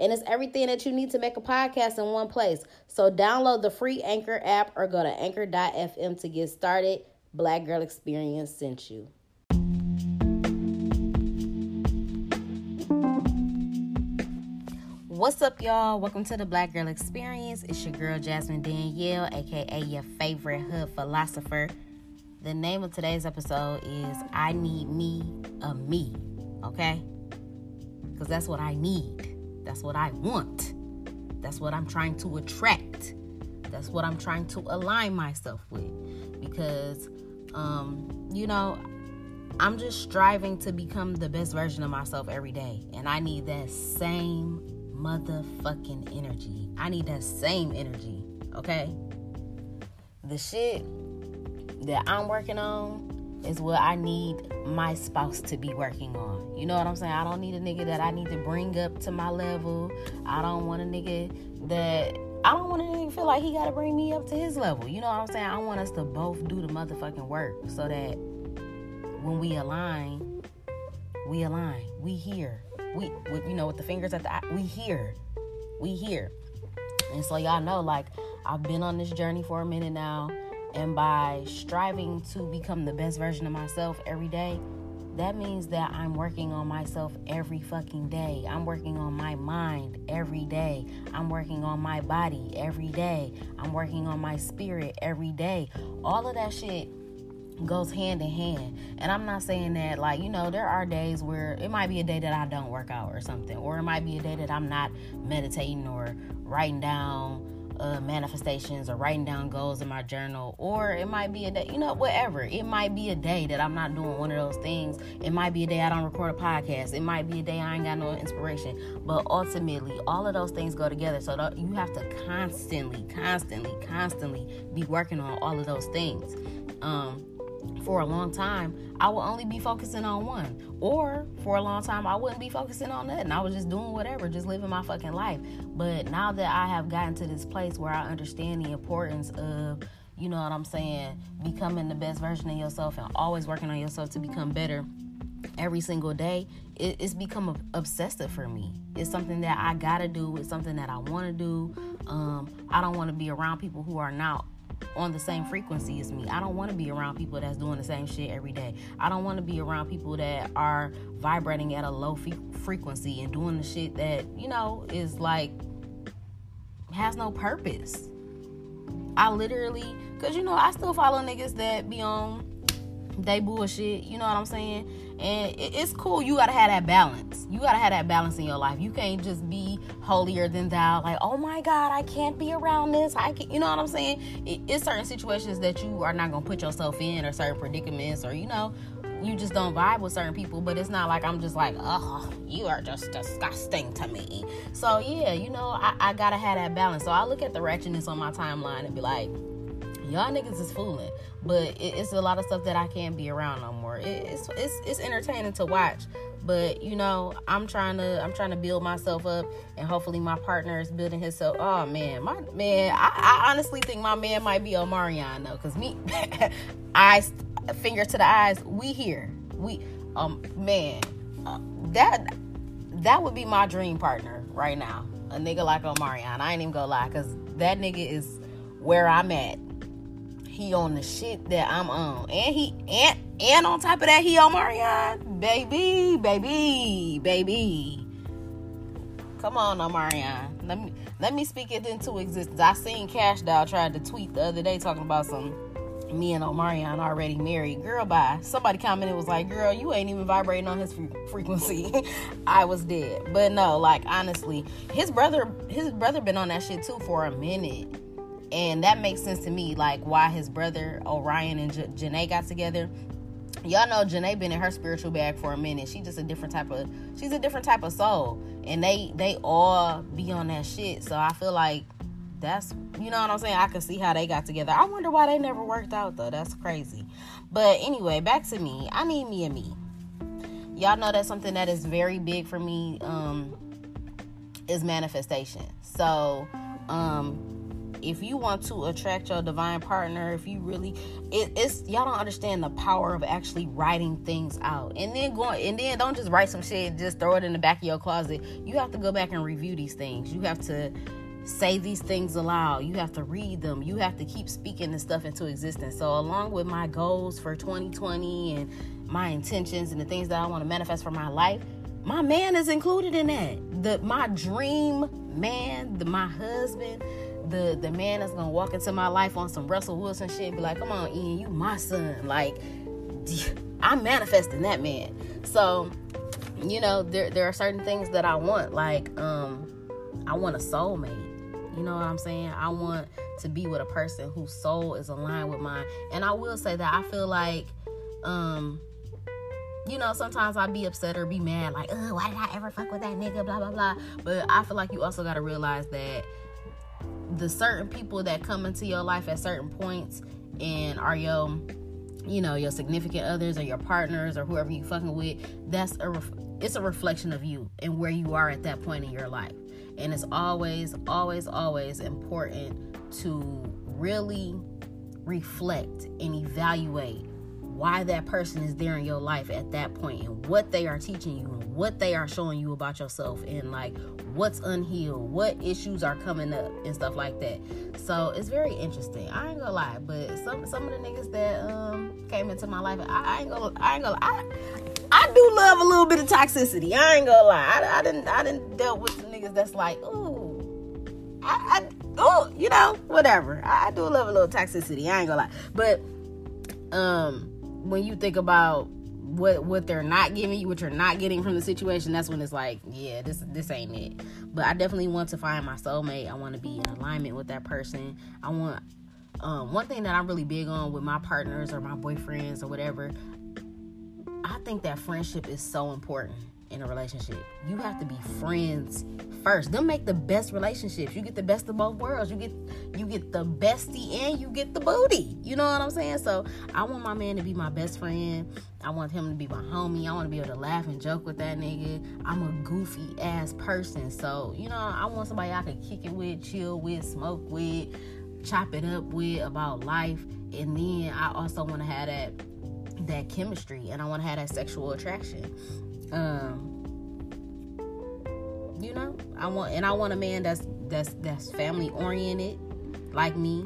And it's everything that you need to make a podcast in one place. So download the free Anchor app or go to anchor.fm to get started. Black Girl Experience sent you. What's up, y'all? Welcome to the Black Girl Experience. It's your girl Jasmine Danielle, aka your favorite hood philosopher. The name of today's episode is I Need Me a Me, okay? Because that's what I need. That's what I want. That's what I'm trying to attract. That's what I'm trying to align myself with. Because, um, you know, I'm just striving to become the best version of myself every day. And I need that same motherfucking energy. I need that same energy, okay? The shit that I'm working on is what I need my spouse to be working on. You know what I'm saying? I don't need a nigga that I need to bring up to my level. I don't want a nigga that I don't want a nigga feel like he gotta bring me up to his level. You know what I'm saying? I want us to both do the motherfucking work so that when we align, we align. We here. We, you know, with the fingers at the we here. We here. And so y'all know, like, I've been on this journey for a minute now and by striving to become the best version of myself every day, that means that I'm working on myself every fucking day. I'm working on my mind every day. I'm working on my body every day. I'm working on my spirit every day. All of that shit goes hand in hand. And I'm not saying that, like, you know, there are days where it might be a day that I don't work out or something, or it might be a day that I'm not meditating or writing down uh, manifestations or writing down goals in my journal, or it might be a day, you know, whatever. It might be a day that I'm not doing one of those things. It might be a day I don't record a podcast. It might be a day I ain't got no inspiration. But ultimately, all of those things go together. So you have to constantly, constantly, constantly be working on all of those things. Um, for a long time, I would only be focusing on one. Or for a long time, I wouldn't be focusing on nothing. I was just doing whatever, just living my fucking life. But now that I have gotten to this place where I understand the importance of, you know what I'm saying, becoming the best version of yourself and always working on yourself to become better every single day, it, it's become obsessive for me. It's something that I gotta do. It's something that I want to do. Um, I don't want to be around people who are not on the same frequency as me. I don't want to be around people that's doing the same shit every day. I don't want to be around people that are vibrating at a low frequency and doing the shit that, you know, is like has no purpose. I literally, cause you know, I still follow niggas that be on they bullshit. You know what I'm saying? And it's cool. You gotta have that balance. You gotta have that balance in your life. You can't just be holier than thou. Like, oh my God, I can't be around this. I can't. You know what I'm saying? it's certain situations that you are not gonna put yourself in, or certain predicaments, or you know, you just don't vibe with certain people. But it's not like I'm just like, oh, you are just disgusting to me. So yeah, you know, I, I gotta have that balance. So I look at the ratchetness on my timeline and be like y'all niggas is fooling. But it, it's a lot of stuff that I can't be around no more. It, it's it's it's entertaining to watch, but you know I'm trying to I'm trying to build myself up, and hopefully my partner is building himself. Oh man, my man, I, I honestly think my man might be Omarion though, cause me, eyes, finger to the eyes, we here, we um man, uh, that that would be my dream partner right now. A nigga like Omarion. I ain't even gonna lie, cause that nigga is where I'm at he on the shit that I'm on. And he and and on top of that, he on Marion. Baby, baby, baby. Come on, Omarion. Let me let me speak it into existence. I seen Cash Doll tried to tweet the other day talking about some me and Omarion already married. Girl, bye. Somebody commented was like, "Girl, you ain't even vibrating on his frequency." I was dead. But no, like honestly, his brother, his brother been on that shit too for a minute and that makes sense to me like why his brother O'Ryan and J- Jhené got together y'all know Jhené been in her spiritual bag for a minute she just a different type of she's a different type of soul and they they all be on that shit so i feel like that's you know what I'm saying. I can see how they got together. I wonder why they never worked out though. That's crazy. But anyway, back to me. I need me and me. Y'all know that's something that is very big for me. Um, is manifestation. So, um, if you want to attract your divine partner, if you really, it, it's y'all don't understand the power of actually writing things out, and then going, and then don't just write some shit, and just throw it in the back of your closet. You have to go back and review these things. You have to say these things aloud. You have to read them. You have to keep speaking this stuff into existence. So, along with my goals for 2020 and my intentions and the things that I want to manifest for my life, my man is included in that. The my dream man, the my husband, the the man that's gonna walk into my life on some Russell Wilson shit be like, come on, Ian, you my son. Like I'm manifesting that man. So, you know, there there are certain things that I want. Like, um, I want a soulmate. You know what I'm saying? I want to be with a person whose soul is aligned with mine. And I will say that I feel like um you know, sometimes I'd be upset or be mad, like, oh, why did I ever fuck with that nigga, blah, blah, blah. But I feel like you also got to realize that the certain people that come into your life at certain points and are your you know your significant others or your partners or whoever you fucking with that's a ref- it's a reflection of you and where you are at that point in your life. And it's always always always important to really reflect and evaluate why that person is there in your life at that point and what they are teaching you and what they are showing you about yourself and like what's unhealed, what issues are coming up and stuff like that. So it's very interesting. I ain't gonna lie, but some some of the niggas that um came into my life, I, I ain't gonna I ain't gonna I, I do love a little bit of toxicity. I ain't gonna lie. I, I didn't I didn't dealt with the niggas that's like, ooh, I, I oh, you know, whatever. I, I do love a little toxicity. I ain't gonna lie, but um when you think about what what they're not giving you, what you're not getting from the situation, that's when it's like, yeah, this this ain't it. But I definitely want to find my soulmate. I want to be in alignment with that person. I want um, one thing that I'm really big on with my partners or my boyfriends or whatever. I think that friendship is so important in a relationship. You have to be friends first. Them make the best relationships. You get the best of both worlds. You get you get the bestie and you get the booty. You know what I'm saying? So I want my man to be my best friend. I want him to be my homie. I want to be able to laugh and joke with that nigga. I'm a goofy ass person. So, you know, I want somebody I can kick it with, chill with, smoke with, chop it up with about life. And then I also want to have that that chemistry and I want to have that sexual attraction. Um, you know, I want and I want a man that's that's that's family oriented, like me.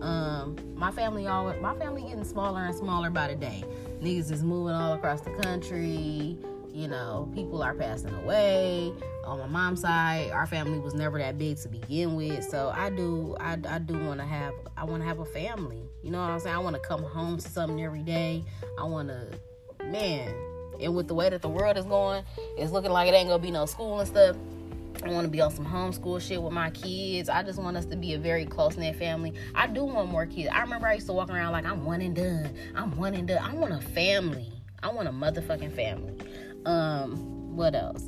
Um, my family always my family getting smaller and smaller by the day. Niggas is moving all across the country. You know, people are passing away. On my mom's side, our family was never that big to begin with. So I do, I, I do want to have, I want to have a family. You know what I'm saying? I want to come home to something every day. I want to, man, and with the way that the world is going, it's looking like it ain't gonna be no school and stuff. I want to be on some homeschool shit with my kids. I just want us to be a very close knit family. I do want more kids. I remember I used to walk around like I'm one and done. I'm one and done. I want a family. I want a motherfucking family. Um, what else?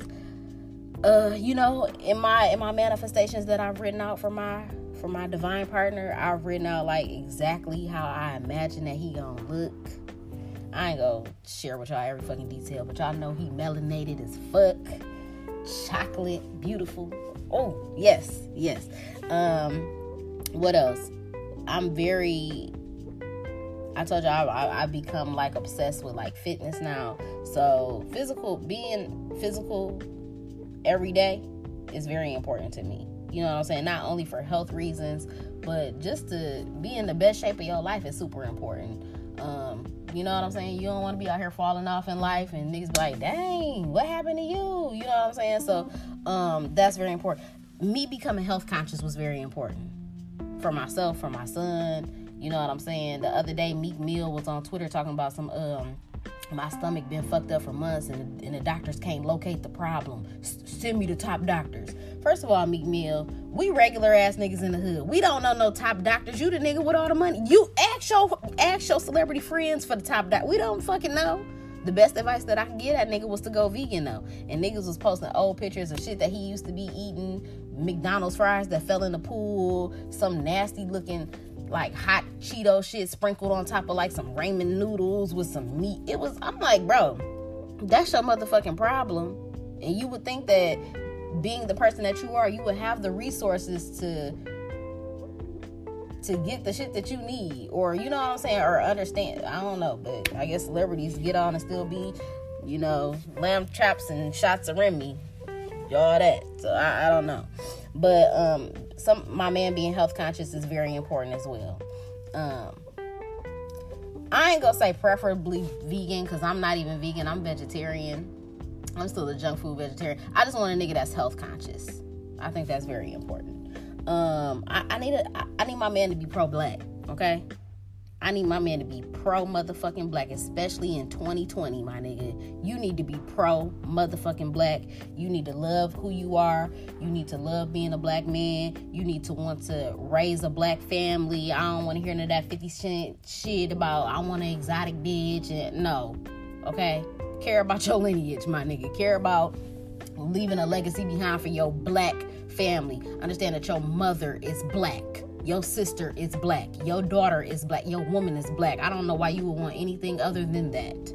Uh, you know, in my in my manifestations that I've written out for my for my divine partner, I've written out like exactly how I imagine that he gonna look I ain't gonna share with y'all every fucking detail, but y'all know he melanated as fuck. Chocolate, beautiful. Oh, yes, yes. Um, what else? I'm very I told I, I, I, become like obsessed with like fitness now. So physical, being physical every day is very important to me. You know what I'm saying? Not only for health reasons, but just to be in the best shape of your life is super important. Um, you know what I'm saying? You don't want to be out here falling off in life and niggas be like, dang, what happened to you? You know what I'm saying? So um, that's very important. Me becoming health conscious was very important for myself, for my son. You know what I'm saying? The other day, Meek Mill was on Twitter talking about some um, my stomach been fucked up for months and, and the doctors can't locate the problem. S- send me to top doctors. First of all, Meek Mill, we regular ass niggas in the hood. We don't know no top doctors. You the nigga with all the money. You ask your ask your celebrity friends for the top doc. We don't fucking know. The best advice that I could get that nigga was to go vegan though. And niggas was posting old pictures of shit that he used to be eating, McDonald's fries that fell in the pool, some nasty looking like hot Cheeto shit sprinkled on top of like some ramen noodles with some meat. It was I'm like, bro, that's your motherfucking problem. And you would think that being the person that you are, you would have the resources to to get the shit that you need. Or you know what i'm saying? Or understand i don't know but i guess celebrities get on and still be you know lamb traps and shots of remy. All that. So I, I don't know. But um some my man being health conscious is very important as well. Um i ain't gonna say preferably vegan because i'm not even vegan. I'm vegetarian. I'm still a junk food vegetarian. I just want a nigga that's health conscious. I think that's very important. Um, I, I need a, I need my man to be pro black. Okay, I need my man to be pro motherfucking black, especially in 2020, my nigga. You need to be pro motherfucking black. You need to love who you are. You need to love being a black man. You need to want to raise a black family. I don't want to hear none of that 50 cent shit about I want an exotic bitch. And no, okay? Care about your lineage, my nigga. Care about leaving a legacy behind for your black family. Understand that your mother is black. Your sister is black. Your daughter is black. Your woman is black. I don't know why you would want anything other than that.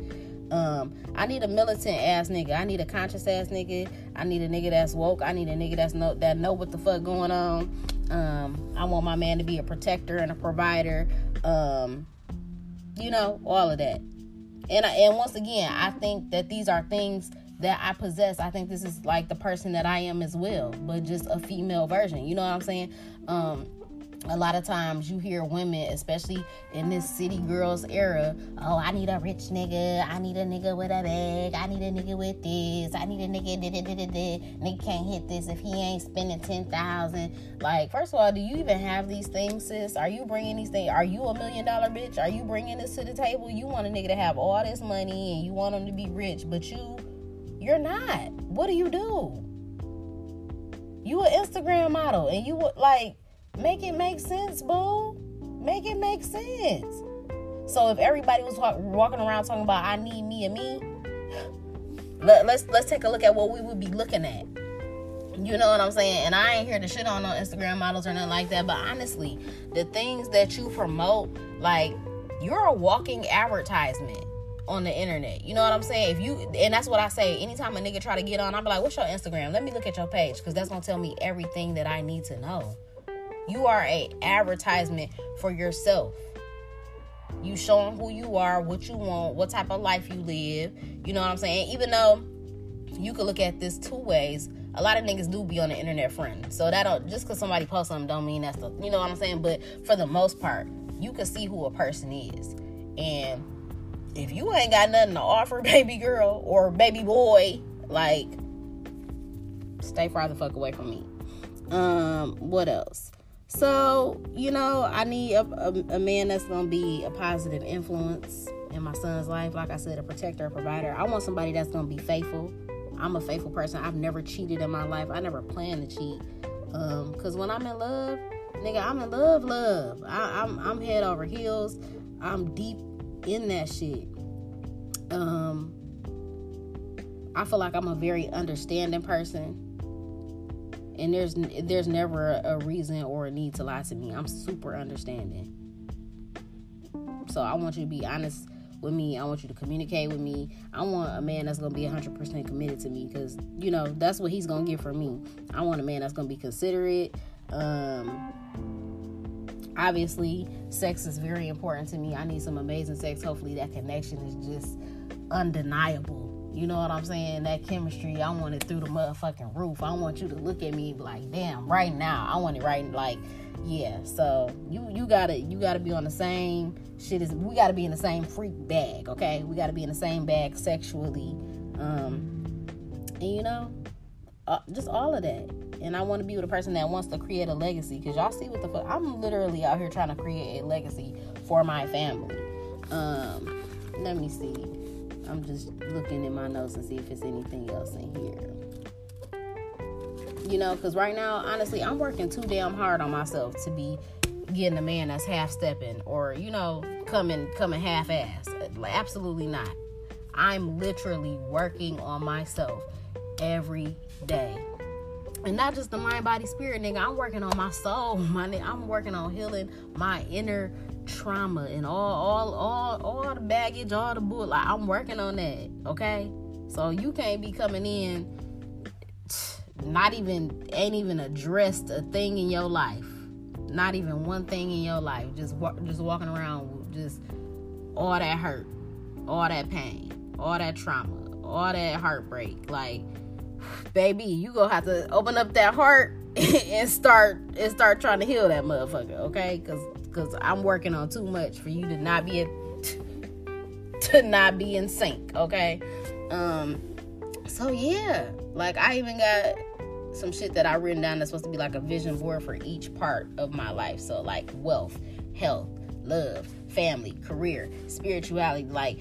Um, I need a militant ass nigga. I need a conscious ass nigga. I need a nigga that's woke. I need a nigga that's know that know what the fuck going on. Um, I want my man to be a protector and a provider. Um, you know, all of that. And I, and once again, I think that these are things that I possess. I think this is like the person that I am as well, but just a female version. You know what I'm saying? Um, a lot of times you hear women, especially in this city girls era, oh, I need a rich nigga. I need a nigga with a bag. I need a nigga with this. I need a nigga. Nigga can't hit this if he ain't spending ten thousand. Like, first of all, do you even have these things, sis? Are you bringing these things? Are you a million dollar bitch? Are you bringing this to the table? You want a nigga to have all this money and you want him to be rich, but you you're not. What do you do? You an Instagram model and you would like make it make sense, boo. Make it make sense. So if everybody was walk, walking around talking about I need me and me, let, let's let's take a look at what we would be looking at. You know what I'm saying? And I ain't here to shit on no Instagram models or nothing like that. But honestly, the things that you promote, like you're a walking advertisement on the internet. You know what I'm saying? If you and that's what I say. Anytime a nigga try to get on, I'm like, "What's your Instagram? Let me look at your page because that's gonna tell me everything that I need to know." You are a advertisement for yourself. You showing who you are, what you want, what type of life you live. You know what I'm saying? Even though you could look at this two ways. A lot of niggas do be on the internet friend. So that don't just cause somebody posts something don't mean that's the you know what I'm saying? But for the most part, you can see who a person is. And if you ain't got nothing to offer, baby girl or baby boy, like stay far the fuck away from me. Um, what else? So, you know, I need a, a, a, man that's gonna be a positive influence in my son's life. Like I said, a protector, a provider. I want somebody that's gonna be faithful. I'm a faithful person. I've never cheated in my life. I never plan to cheat. Um, cause when I'm in love, nigga, I'm in love, love. I, I'm I'm head over heels. I'm deep in that shit. Um, I feel like I'm a very understanding person, and there's there's never a, reason or a need to lie to me. I'm super understanding. So I want you to be honest with me. I want you to communicate with me. I want a man that's gonna be 100% committed to me because you know that's what he's gonna get from me. I want a man that's gonna be considerate. Um, obviously sex is very important to me i need some amazing sex hopefully that connection is just undeniable you know what i'm saying that chemistry i want it through the motherfucking roof i want you to look at me like damn right now i want it right like yeah so you you gotta you gotta be on the same shit as we gotta be in the same freak bag okay we gotta be in the same bag sexually um and you know uh, just all of that and I want to be with a person that wants to create a legacy. Cause y'all see what the fuck I'm literally out here trying to create a legacy for my family. Um, let me see. I'm just looking in my notes and see if it's anything else in here. You know, because right now, honestly, I'm working too damn hard on myself to be getting a man that's half stepping or you know coming coming half ass. Absolutely not. I'm literally working on myself every day. And not just the mind, body, spirit, nigga. I'm working on my soul, my nigga. I'm working on healing my inner trauma and all, all, all, all the baggage, all the bull. Like, I'm working on that. Okay, so you can't be coming in not even ain't even addressed a thing in your life not even one thing in your life just just walking around with just all that hurt all that pain all that trauma all that heartbreak like baby you gonna have to open up that heart and start and start trying to heal that motherfucker okay because because i'm working on too much for you to not be a, to not be in sync okay um so yeah like i even got some shit that I written down that's supposed to be like a vision board for each part of my life. So like wealth, health, love, family, career, spirituality. Like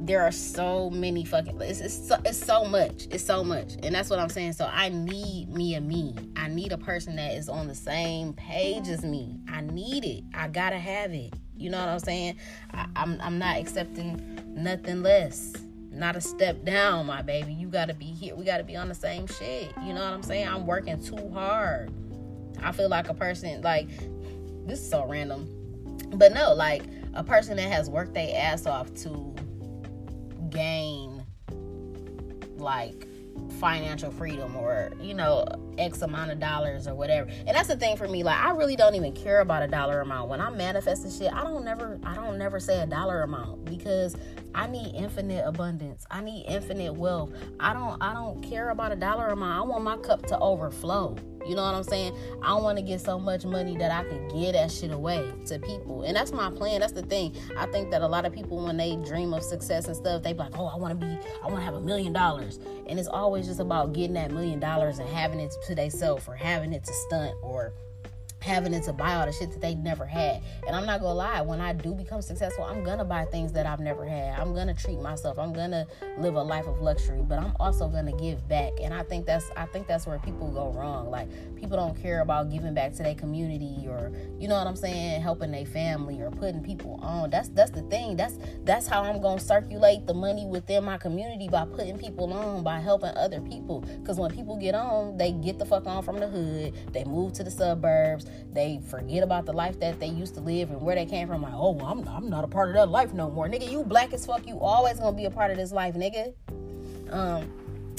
there are so many fucking it's, it's, so, it's so much it's so much and that's what i'm saying so i need me a me i need a person that is on the same page as me i need it i gotta have it you know what i'm saying I, I'm, I'm not accepting nothing less not a step down, my baby. You gotta be here. We gotta be on the same shit. You know what I'm saying? I'm working too hard. I feel like a person like this is so random. But no, like a person that has worked their ass off to gain like financial freedom or you know x amount of dollars or whatever and that's the thing for me like i really don't even care about a dollar amount when i'm manifesting shit i don't never i don't never say a dollar amount because i need infinite abundance i need infinite wealth i don't i don't care about a dollar amount i want my cup to overflow you know what I'm saying? I want to get so much money that I can give that shit away to people. And that's my plan. That's the thing. I think that a lot of people, when they dream of success and stuff, they be like, oh, I want to be, I want to have a million dollars. And it's always just about getting that million dollars and having it to themselves or having it to stunt or having it to buy all the shit that they never had. And I'm not gonna lie, when I do become successful, I'm gonna buy things that I've never had. I'm gonna treat myself. I'm gonna live a life of luxury, but I'm also gonna give back. And I think that's I think that's where people go wrong. Like people don't care about giving back to their community or you know what I'm saying, helping their family or putting people on. That's that's the thing. That's that's how I'm gonna circulate the money within my community by putting people on, by helping other people. Cause when people get on, they get the fuck on from the hood, they move to the suburbs they forget about the life that they used to live and where they came from. Like, oh, well, I'm, I'm not a part of that life no more. Nigga, you black as fuck. You always gonna be a part of this life, nigga. Um,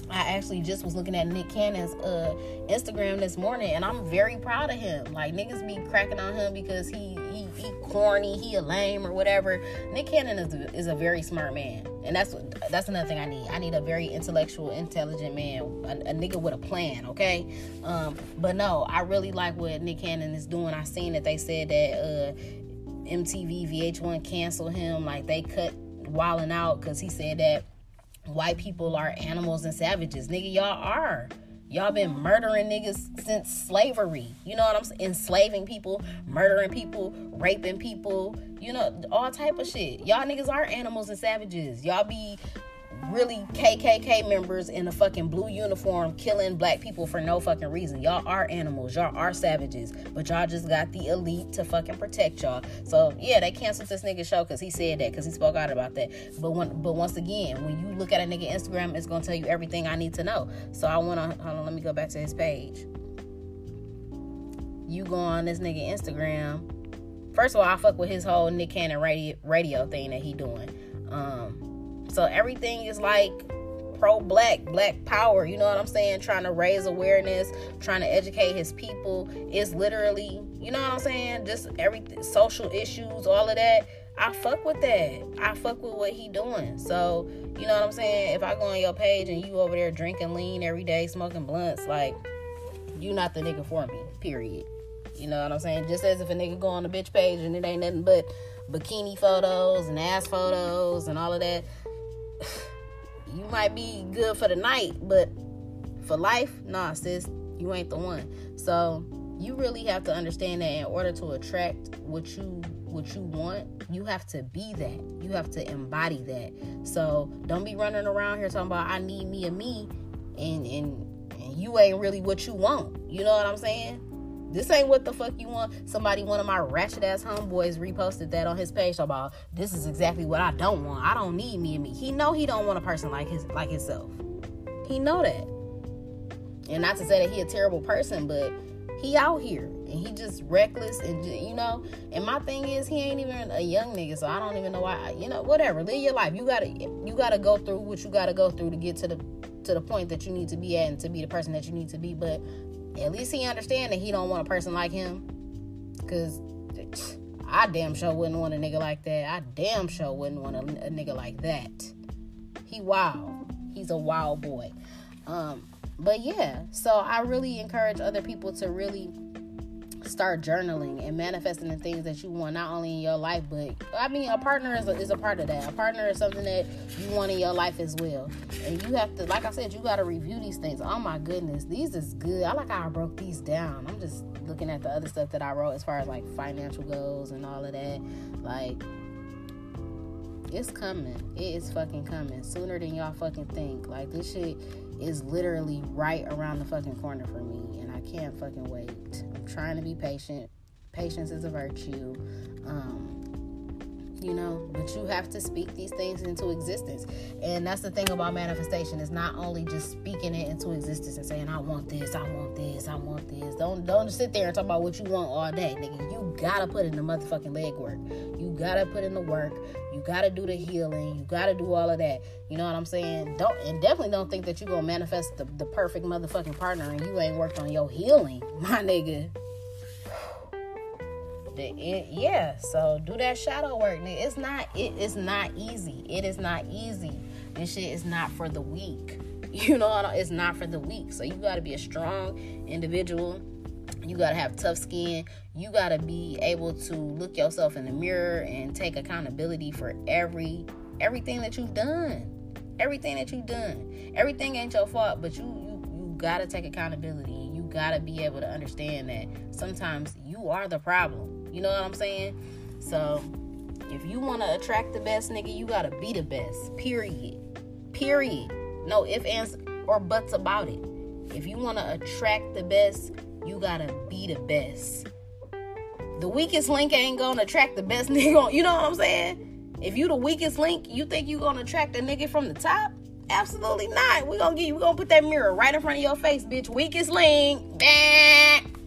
I actually just was looking at Nick Cannon's uh, Instagram this morning, and I'm very proud of him. Like niggas be cracking on him because he he, he corny, he a lame or whatever. Nick Cannon is a, is a very smart man, and that's that's another thing I need. I need a very intellectual, intelligent man, a, a nigga with a plan. Okay, um, but no, I really like what Nick Cannon is doing. I seen that they said that uh, MTV VH1 canceled him, like they cut Wild 'N Out because he said that white people are animals and savages. Nigga, y'all are. Y'all been murdering niggas since slavery. You know what I'm saying? Enslaving people, murdering people, raping people, you know, all type of shit. Y'all niggas are animals and savages. Y'all be really KKK members in a fucking blue uniform killing black people for no fucking reason. Y'all are animals. Y'all are savages. But y'all just got the elite to fucking protect y'all. So yeah, they canceled this nigga show because he said that because he spoke out about that. But when but once again, when you look at a nigga Instagram, it's gonna tell you everything I need to know. So I wanna hold on, let me go back to his page. You go on this nigga Instagram. First of all, I fuck with his whole Nick Cannon radio, radio thing that he doing. Um, so everything is like pro black, black power, you know what I'm saying? Trying to raise awareness, trying to educate his people. It's literally, you know what I'm saying? Just everything, social issues, all of that. I fuck with that. I fuck with what he doing. So, you know what I'm saying? If I go on your page and you over there drinking lean every day, smoking blunts, like, you not the nigga for me, period. You know what I'm saying? Just as if a nigga go on the bitch page and it ain't nothing but bikini photos and ass photos and all of that you might be good for the night, but for life, nah, sis, you ain't the one. So you really have to understand that in order to attract what you what you want, you have to be that. You have to embody that. So don't be running around here talking about I need me a me and and, and you ain't really what you want. You know what I'm saying? This ain't what the fuck you want. Somebody, one of my ratchet ass homeboys reposted that on his page about this is exactly what I don't want. I don't need me and me. He know he don't want a person like his like himself. He know that. And not to say that he a terrible person, but he out here and he just reckless and you know. And my thing is, he ain't even a young nigga, so I don't even know why. You know, whatever. Live your life. You gotta you gotta go through what you gotta go through to get to the to the point that you need to be at and to be the person that you need to be. But at least he understand that he don't want a person like him, cause. I damn sure wouldn't want a nigga like that. I damn sure wouldn't want a, a nigga like that. He wild. He's a wild boy. Um, but yeah, so I really encourage other people to really start journaling and manifesting the things that you want not only in your life but i mean a partner is a, is a part of that. A partner is something that you want in your life as well. And you have to like i said you got to review these things. Oh my goodness these is good. I like how i broke these down. I'm just looking at the other stuff that i wrote as far as like financial goals and all of that. Like it's coming. It is fucking coming. Sooner than y'all fucking think. Like this shit is literally right around the fucking corner for me, and I can't fucking wait. I'm trying to be patient. Patience is a virtue. Um, you know but you have to speak these things into existence and that's the thing about manifestation is not only just speaking it into existence and saying i want this i want this i want this don't don't sit there and talk about what you want all day nigga you gotta put in the motherfucking legwork gotta put in the work. You gotta do the healing. You gotta do all of that. You know what i'm saying? Don't and definitely don't think that you're gonna manifest the, the perfect motherfucking partner and you ain't worked on your healing my nigga. It, yeah so do that shadow work it's not it is not easy. It is not easy. This shit is not for the weak. You know it's not for the weak. So you got to be a strong individual you got to have tough skin you got to be able to look yourself in the mirror and take accountability for every everything that you've done everything that you've done everything ain't your fault but you you, you got to take accountability you got to be able to understand that sometimes you are the problem you know what I'm saying? So if you want to attract the best nigga, you gotta be the best. Period. Period. No ifs, ands, or buts about it. If you want to attract the best, you gotta be the best. The weakest link ain't gonna attract the best nigga. You know what I'm saying? If you the weakest link, you think you gonna attract a nigga from the top? Absolutely not. We gonna get you. We gonna put that mirror right in front of your face, bitch. Weakest link. Bah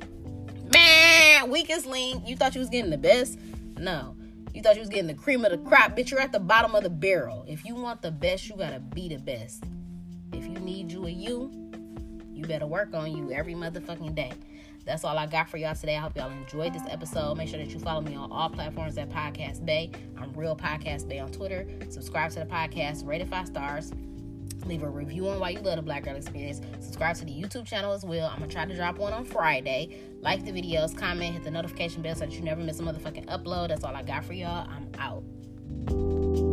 man, weakest link. You thought you was getting the best? No. You thought you was getting the cream of the crop, bitch. You're at the bottom of the barrel. If you want the best, you gotta be the best. If you need you a you, you better work on you every motherfucking day. That's all I got for y'all today. I hope y'all enjoyed this episode. Make sure that you follow me on all platforms at Podcast Bay. I'm Real Podcast Bay on Twitter. Subscribe to the podcast, rate it five stars. Leave a review on why you love the Black Girl Experience. Subscribe to the YouTube channel as well. I'm gonna try to drop one on Friday. Like the videos, comment, hit the notification bell so that you never miss a motherfucking upload. That's all I got for y'all. I'm out.